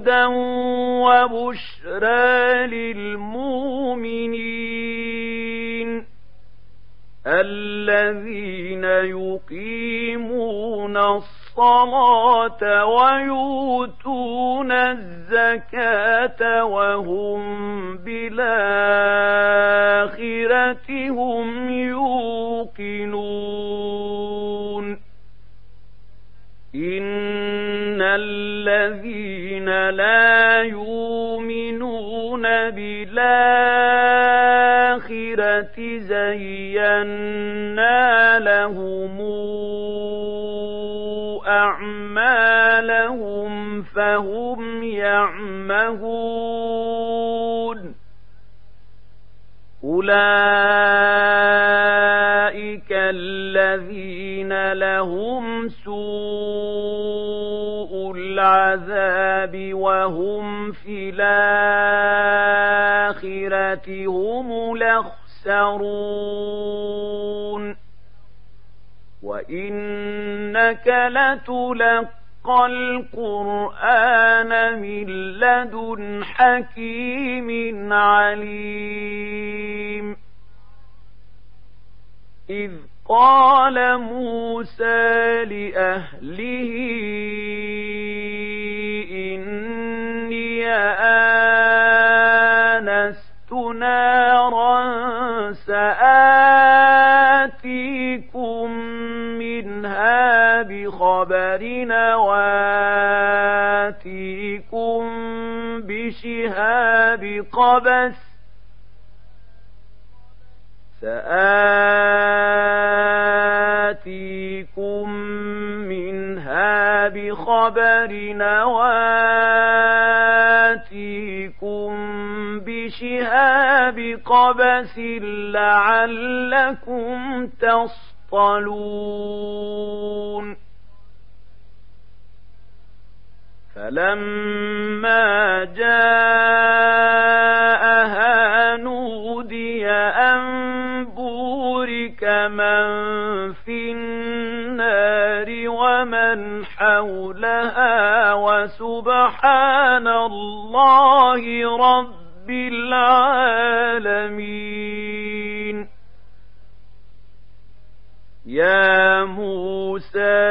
هدى وبشرى للمؤمنين الذين يقيمون الصلاة ويؤتون الزكاة وهم بالآخرة هم يوقنون إن الذين لا يؤمنون بالآخرة زينا لهم أعمالهم فهم يعمهون أولئك العذاب وهم في الآخرة هم الأخسرون. وإنك لتلقى القرآن من لدن حكيم عليم. إذ قال موسى لأهله بخبر وآتيكم بشهاب قبس سآتيكم منها بخبر نواتيكم بشهاب قبس لعلكم تصطلون فلما جاءها نودي أن بورك من في النار ومن حولها وسبحان الله رب العالمين. يا موسى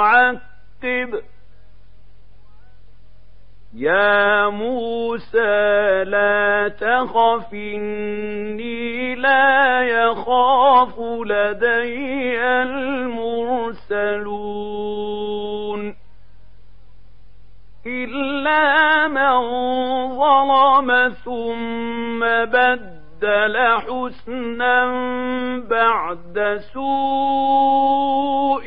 يعقب يا موسى لا تخف إني لا يخاف لدي المرسلون. إلا من ظلم ثم بدل حسنا بعد سوء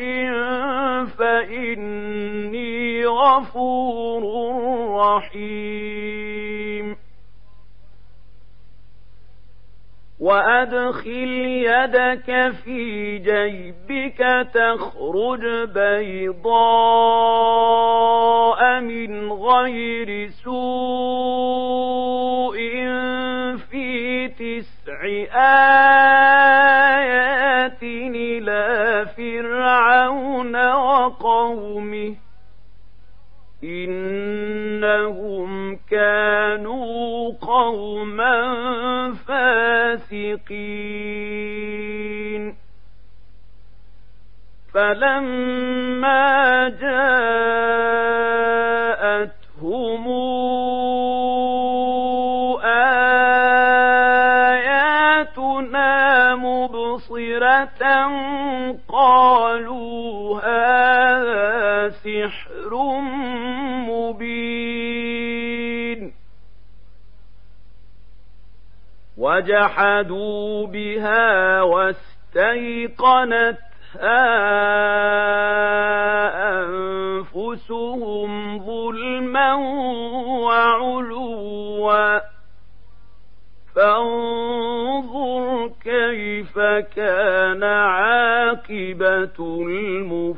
فإني غفور رحيم. وأدخل يدك في جيبك تخرج بيضاء من غير سوء في تسع آيات إلى فرعون وقومه إنهم كانوا قوما فاسقين فلما جاءتهم آياتنا مبصرة قالوا وجحدوا بها واستيقنتها أنفسهم ظلما وعلوا. فانظر كيف كان عاقبة المفسدين.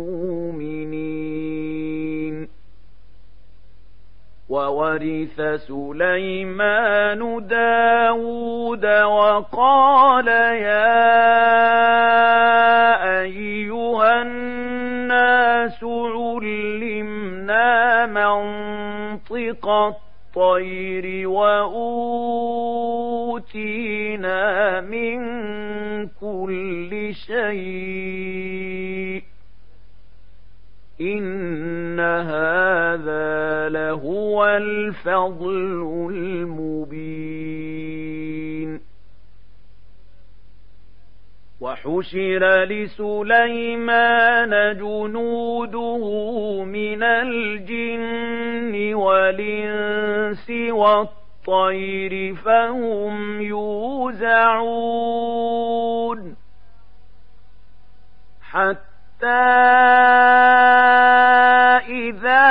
وورث سليمان داود وقال يا أيها الناس علمنا منطق الطير وأوتينا من كل شيء لهو الفضل المبين وحشر لسليمان جنوده من الجن والإنس والطير فهم يوزعون حتى إذا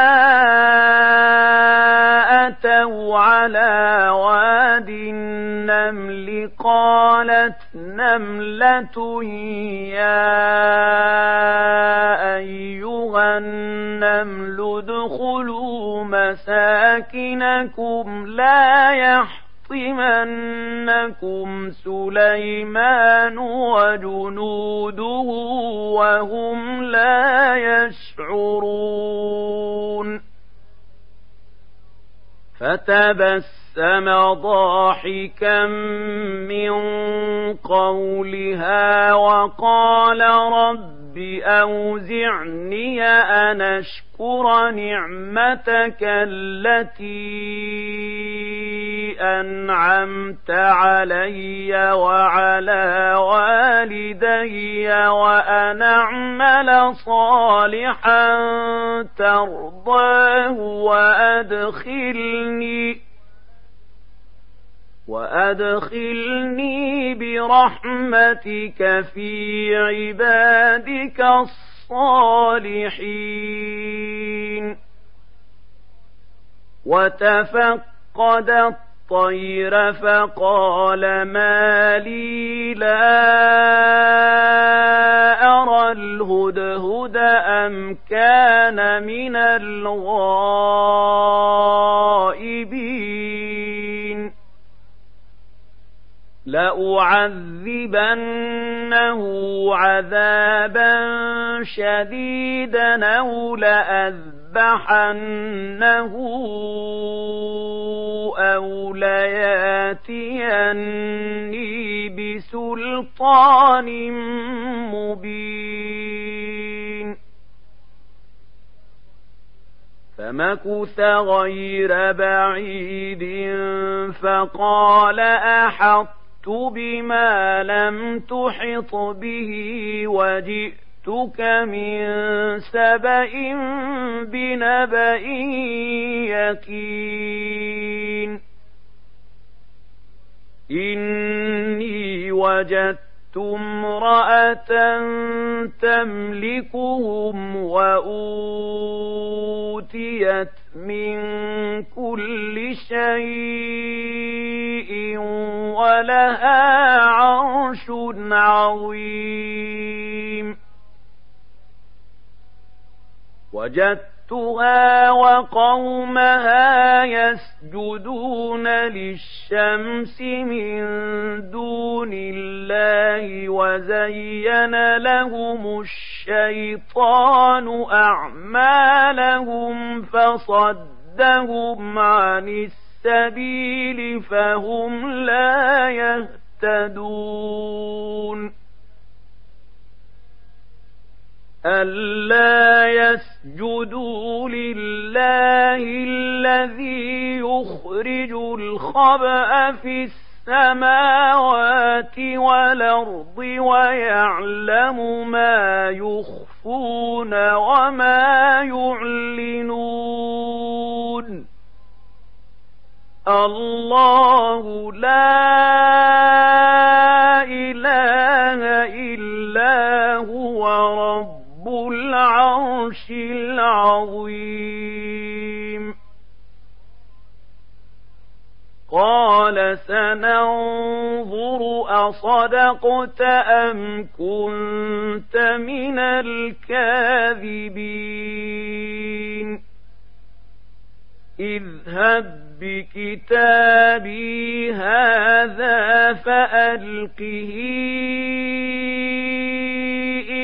أتوا على واد النمل قالت نملة يا أيها النمل ادخلوا مساكنكم لا يحفظ ليحطمنكم سليمان وجنوده وهم لا فتبسم ضاحكا من قولها وقال رب رب أوزعني أن أشكر نعمتك التي أنعمت علي وعلى والدي وأن أعمل صالحا ترضاه وأدخلني وأدخلني برحمتك في عبادك الصالحين وتفقد الطير فقال ما لي لا لأعذبنه عذابا شديدا أو لأذبحنه أو لياتيني بسلطان مبين. فمكث غير بعيد فقال أحط بما لم تحط به وجئتك من سبأ بنبأ يقين. إني وجدت امرأة تملكهم وأوتيت من كل شيء ولها عرش عظيم. وجدتها وقومها يسجدون للشمس من دون الله وزين لهم الشمس الشيطان أعمالهم فصدهم عن السبيل فهم لا يهتدون. ألا يسجدوا لله الذي يخرج الخبأ في السماوات والأرض ويعلم ما يخفون وما يعلنون. الله لا إله إلا هو رب العرش العظيم. قال سننظر أصدقت أم كنت من الكاذبين. اذهب بكتابي هذا فألقه.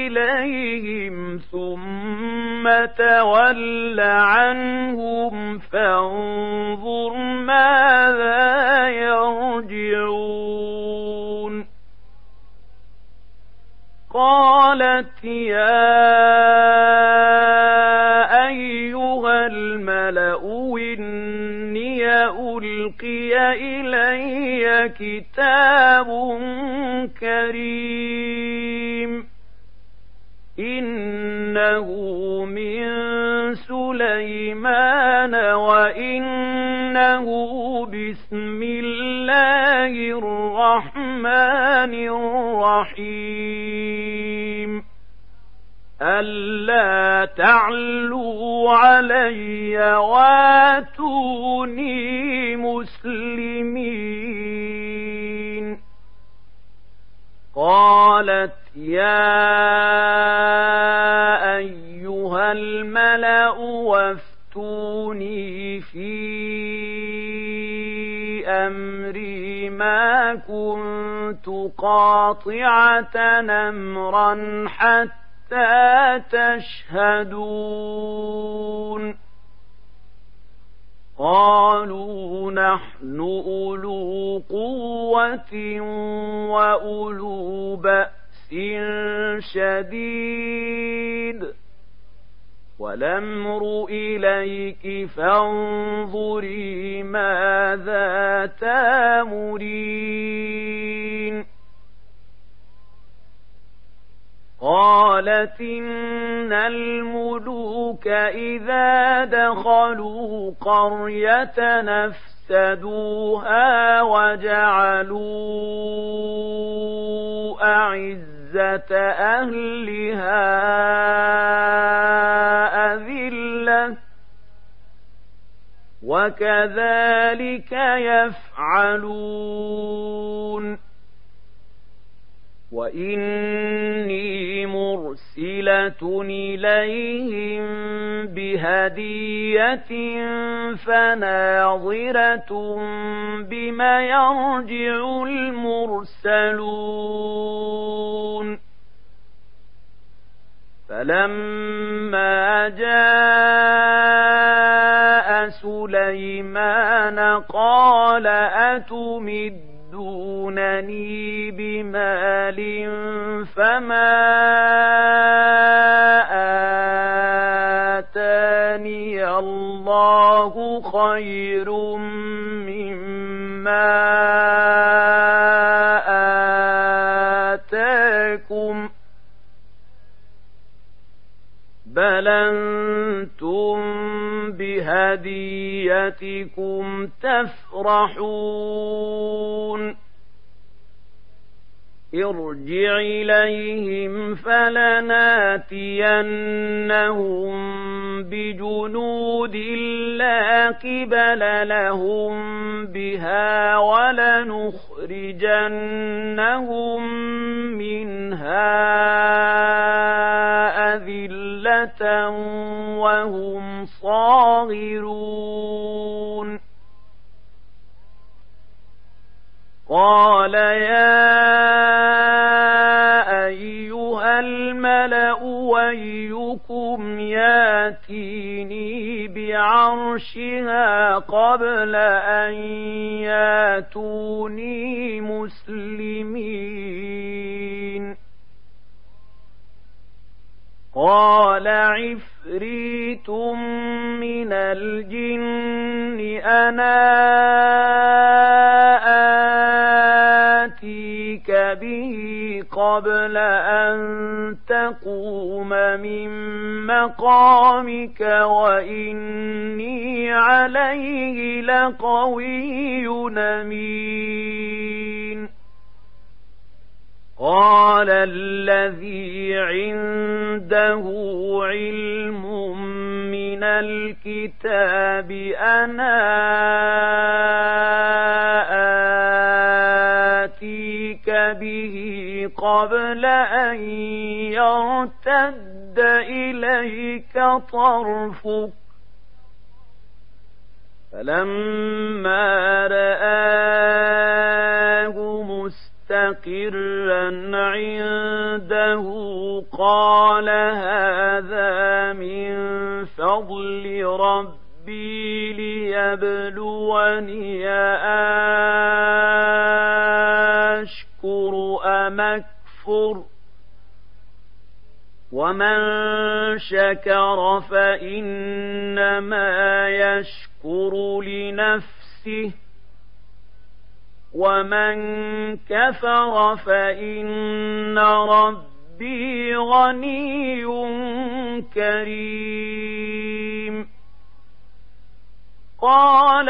إليهم ثم تول عنهم فانظر ماذا يرجعون. قالت يا أيها الملأ إني ألقي إلي كتاب كريم. إنه من سليمان وإنه بسم الله الرحمن الرحيم. ألا تعلوا علي واتوني مسلمين. قالت يا أمرا حتى تشهدون. قالوا نحن أولو قوة وأولو بأس شديد. والأمر إليك فانظري ماذا تامرين. قالت إن الملوك إذا دخلوا قرية نفسدوها وجعلوا أعزة أهلها أذلة وكذلك يفعلون. وإني إليهم بهدية فناظرة بما يرجع المرسلون. فلما جاء سليمان قال أتمد يمدونني بمال فما خير مما آتاكم بل أنتم بهديتكم تفرحون ارجع إليهم فلناتينهم بجنود لا قبل لهم بها ولنخرجنهم منها أذلة وهم صاغرون. قال يا أيكم ياتيني بعرشها قبل أن ياتوني مسلمين؟ قال عفريت من الجن أنا به قبل أن تقوم من مقامك وإني عليه لقوي نمين قال الذي عنده علم من الكتاب أنا آتيك به قبل أن يرتد إليك طرفك. فلما رآه مستقرا عنده قال هذا من فضل ربي ليبلوني أشكر أم أكفر ومن شكر فإنما يشكر لنفسه. ومن كفر فإن ربي غني كريم. قال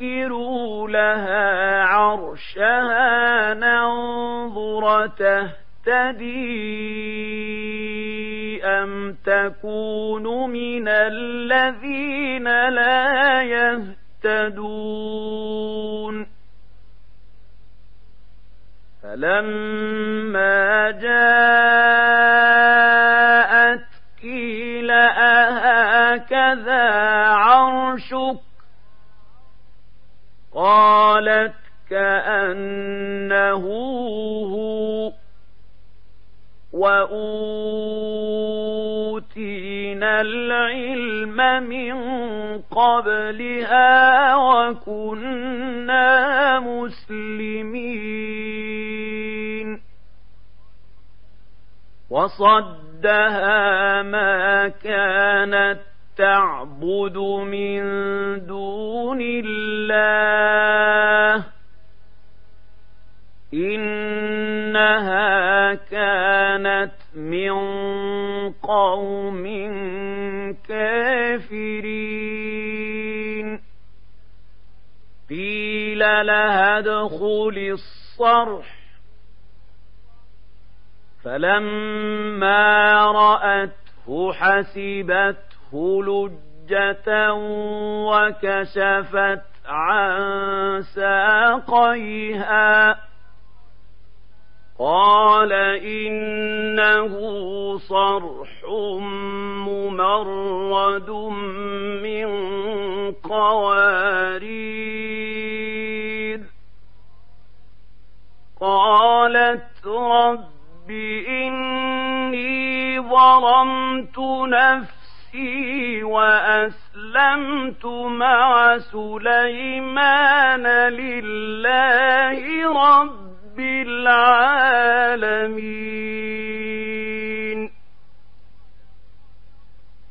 نكروا لها عرشها ننظر تهتدي أم تكون من الذين لا يهتدون فلما جاءت قالت كأنه هو وأوتينا العلم من قبلها وكنا مسلمين. وصدها ما كانت تعبد من دون قوم كافرين. قيل لها ادخل الصرح. فلما رأته حسبته لجة وكشفت عن ساقيها. قال إنه صرح. ممرد من قوارير. قالت رب إني ظلمت نفسي وأسلمت مع سليمان لله رب العالمين.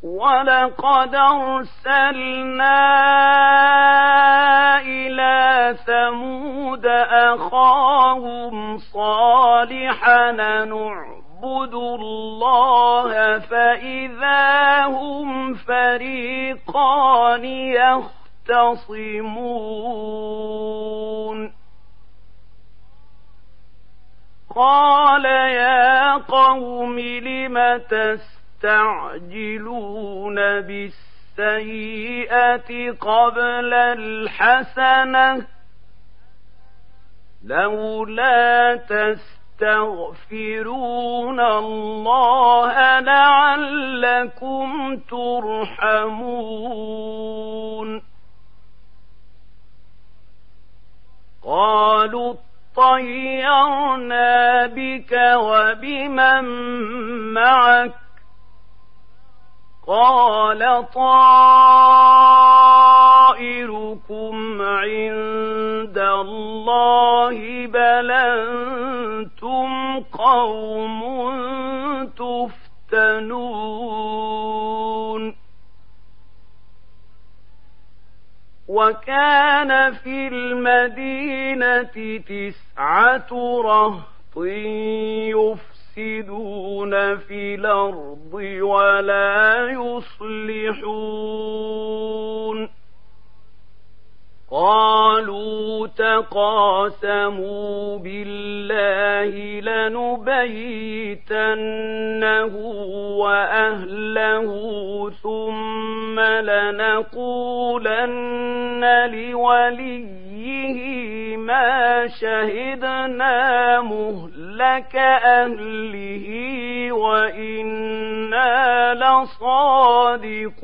ولقد أرسلنا إلى ثمود أخاهم صالحا نعبد الله فإذا هم فريقان يختصمون قال يا قوم لم تستعجلون بالسيئة قبل الحسنة لولا تستغفرون الله لعلكم ترحمون. قالوا طيرنا بك وبمن معك قال طائركم عند الله بل أنتم قوم تفتنون وكان في المدينة تسعة رهط يفتنون يفسدون في الأرض ولا يصلحون. قالوا تقاسموا بالله لنبيتنه وأهله ثم لنقولن لوليه ما شهدنا مهلك أهله وإنا لصادقون.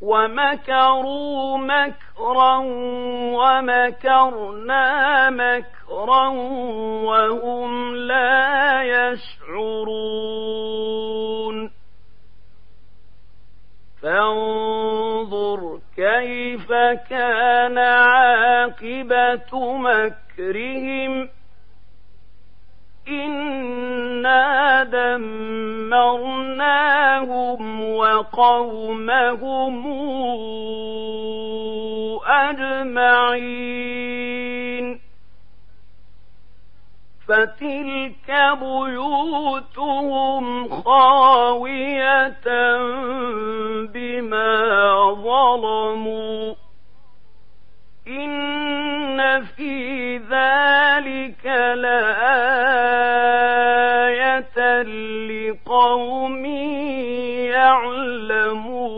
ومكروا مكرا ومكرنا مكرا وهم لا يشعرون. فانظر كيف كان عاقبة مكرهم إنا دمرناهم وقومهم أجمعين فتلك بيوتهم خاوية بما ظلموا إن في ذلك لآية لقوم يعلمون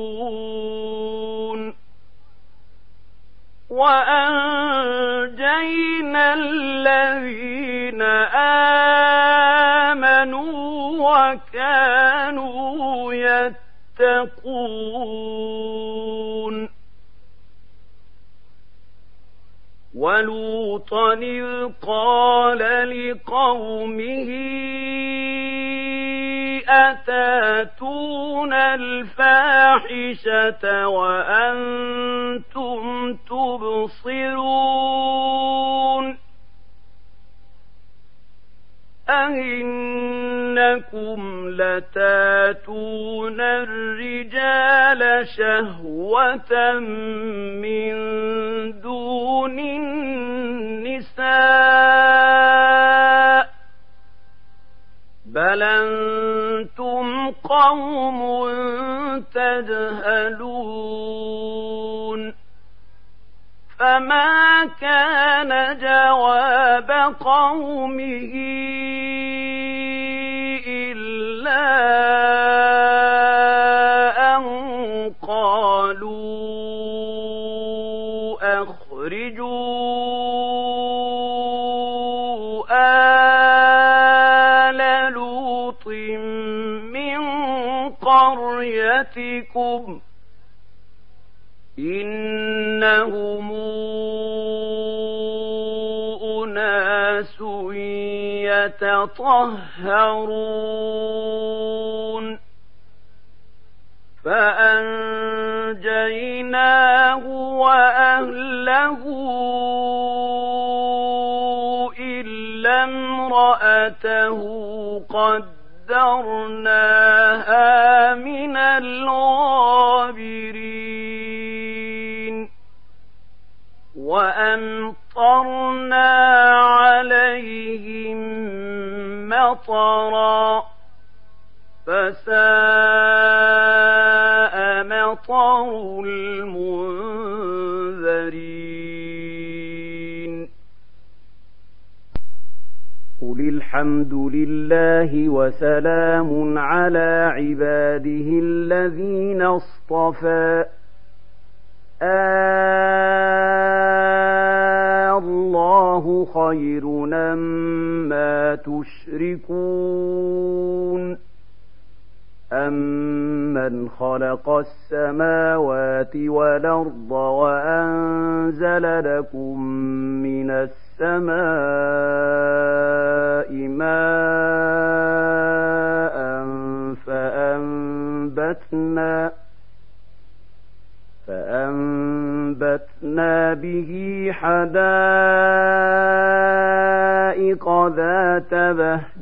وأنجينا الذين يتقون ولوطا إذ قال لقومه أتاتون الفاحشة وأنتم تبصرون أئنكم لتاتون الرجال شهوة من دون النساء بل أنتم قوم تجهلون فما كان جواب قومه أن قالوا أخرجوا آل لوط من قريتكم إنهم أناس يتطهرون وسلام على عباده الذين اصطفى. آه الله خير أما تشركون. أما من خلق السماوات والأرض وأنزل لكم من السماء ماء فأنبتنا فأنبتنا به حدائق ذات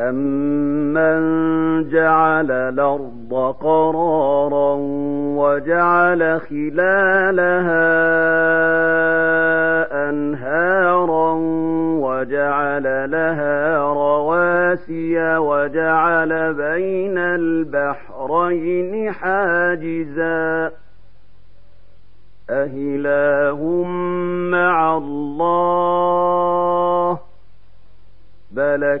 أمن جعل الأرض قرارا وجعل خلالها أنهارا وجعل لها رواسي وجعل بين البحرين حاجزاً أهله مع الله بل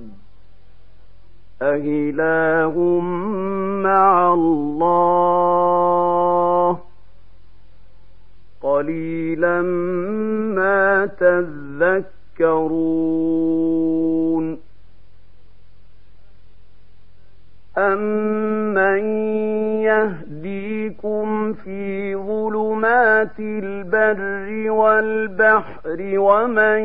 أإله مع الله قليلا ما تذكرون أمن يهديكم في ظلمات البر والبحر ومن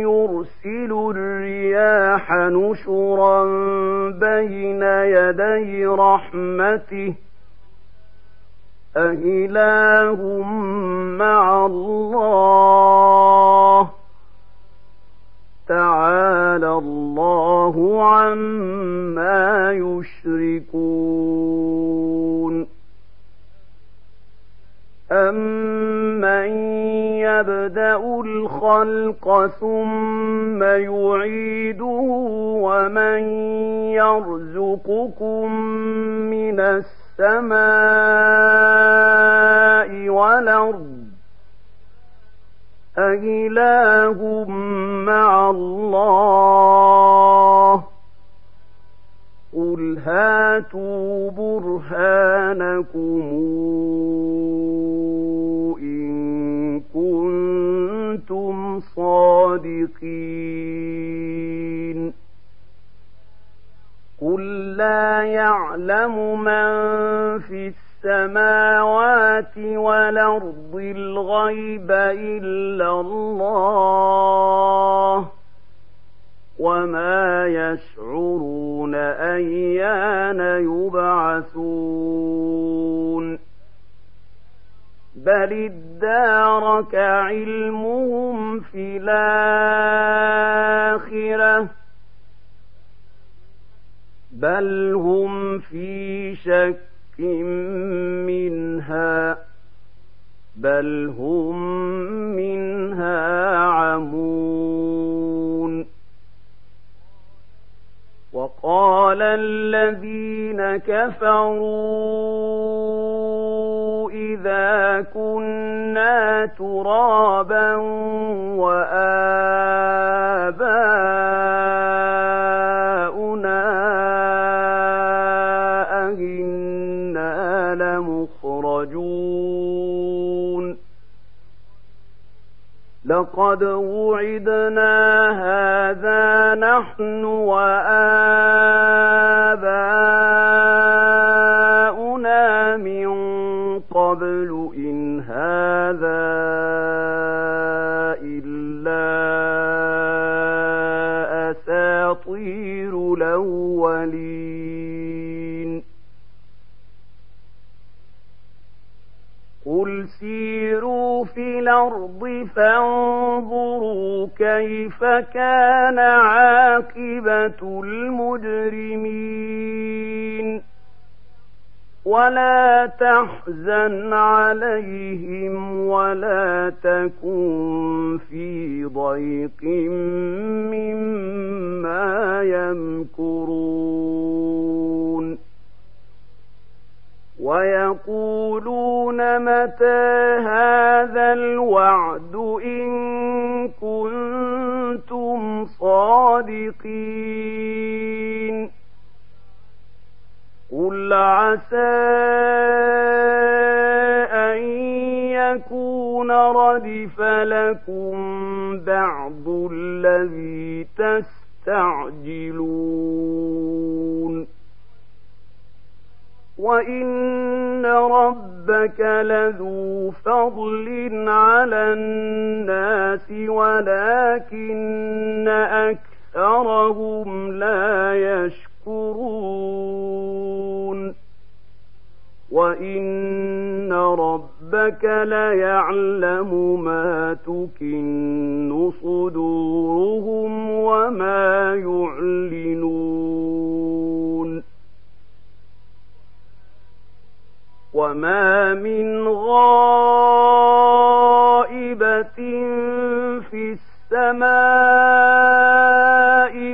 يرسل الرياح نشرا بين يدي رحمته أإله مع الله تعالى الله عما يشركون أمن يبدأ الخلق ثم يعيده ومن يرزقكم من السماء والأرض أإله مع الله قل هاتوا برهانكم إن كنتم صادقين قل لا يعلم من في السماوات والأرض الغيب إلا الله وما يشعرون أيان يبعثون بل ادارك علمهم في الآخرة بل هم في شك منها بل هم منها عمون وقال الذين كفروا إذا كنا ترابا وآباؤنا لقد وعدنا هذا نحن وآباؤنا كيف كان عاقبة المجرمين. ولا تحزن عليهم ولا تكن في ضيق مما يمكرون. ويقولون صادقين قل عسى أن يكون ردف لكم بعض الذي تستعجلون. وإن ربك لذو فضل على الناس ولكن أكثرهم لا يشكرون. وإن ربك ليعلم ما تكن صدورهم وما يعلنون. وما من غائبة في السماء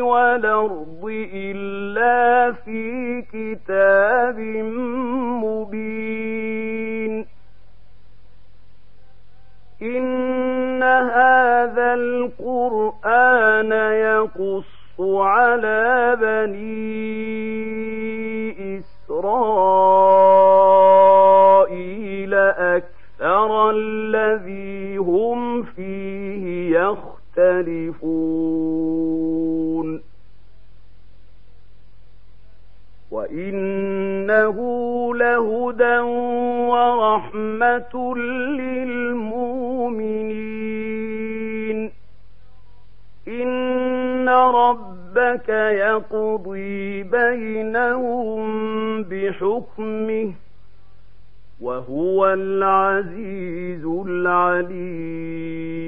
والأرض إلا في كتاب مبين. إن هذا القرآن يقص على بني إسرائيل أكثر يختلفون وإنه لهدى ورحمة للمؤمنين. إن ربك يقضي بينهم بحكمه وهو العزيز العليم.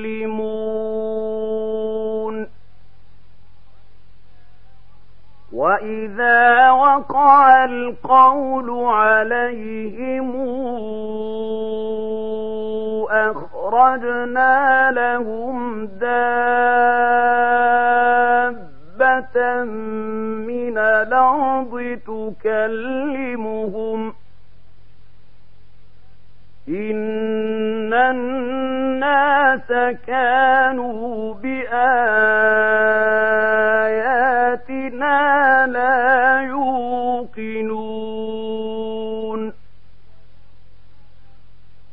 وإذا وقع القول عليهم أخرجنا لهم دابة من الأرض تكلمهم إن الناس كانوا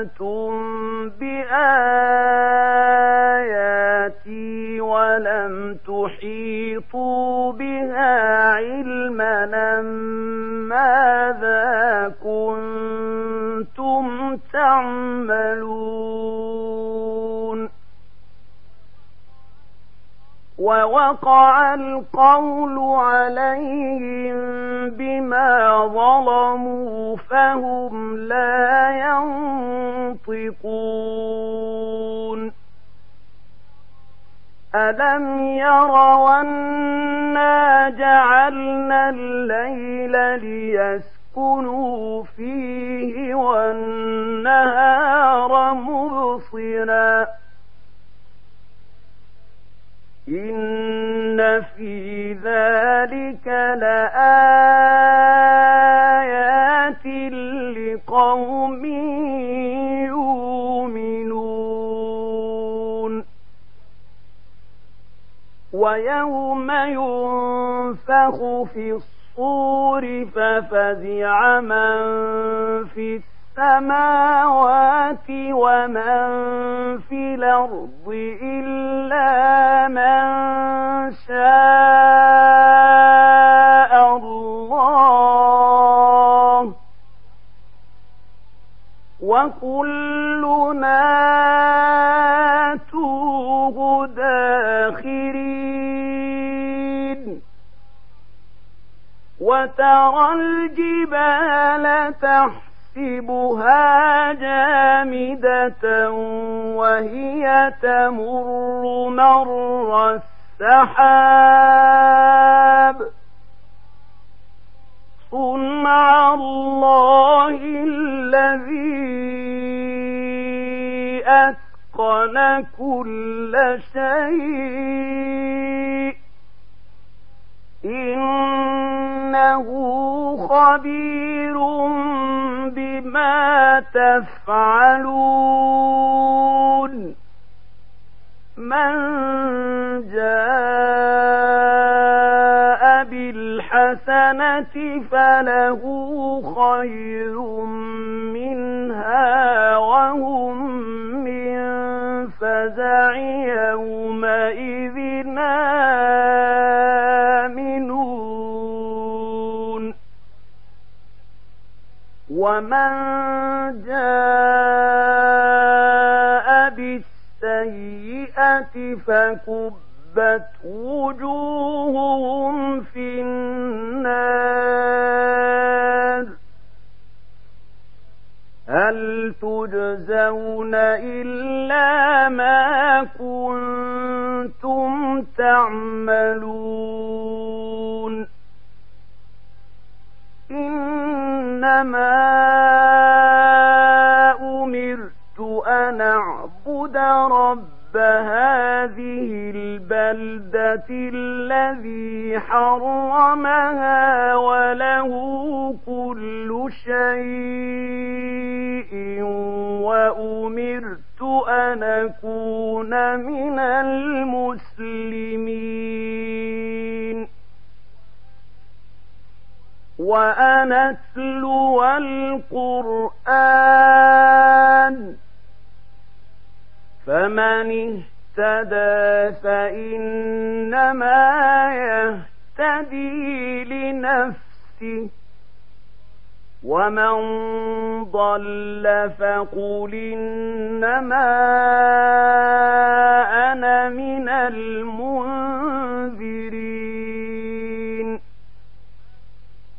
كَذَّبْتُم بِآيَاتِي وَلَمْ تُحِيطُوا بِهَا عِلْمًا مَاذَا كُنتُمْ تَعْمَلُونَ وَوَقَعَ الْقَوْلُ عَلَيْهِمْ بِمَا ظَلَمُوا فَهُمْ لَا يَنظُرُونَ ينطقون. ألم يروا أنا جعلنا الليل ليسكنوا فيه والنهار مبصراً. إن في ذلك لآيات ويوم ينفخ في الصور ففزع من في السماوات ومن في الأرض إلا من شاء الله. وكلنا وترى الجبال تحسبها جامدة وهي تمر مر السحاب. صنع الله الذي أتقن كل شيء. خبير بما تفعلون. من جاء بالحسنة فله خير منها ومن جاء بالسيئة فكبت وجوههم في النار هل تجزون إلا ما كنتم تعملون رب هذه البلدة الذي حرمها وله كل شيء وأمرت أن أكون من المسلمين وأن أتلو القرآن فمن اهتدى فإنما يهتدي لنفسه. ومن ضل فقل إنما أنا من المنذرين.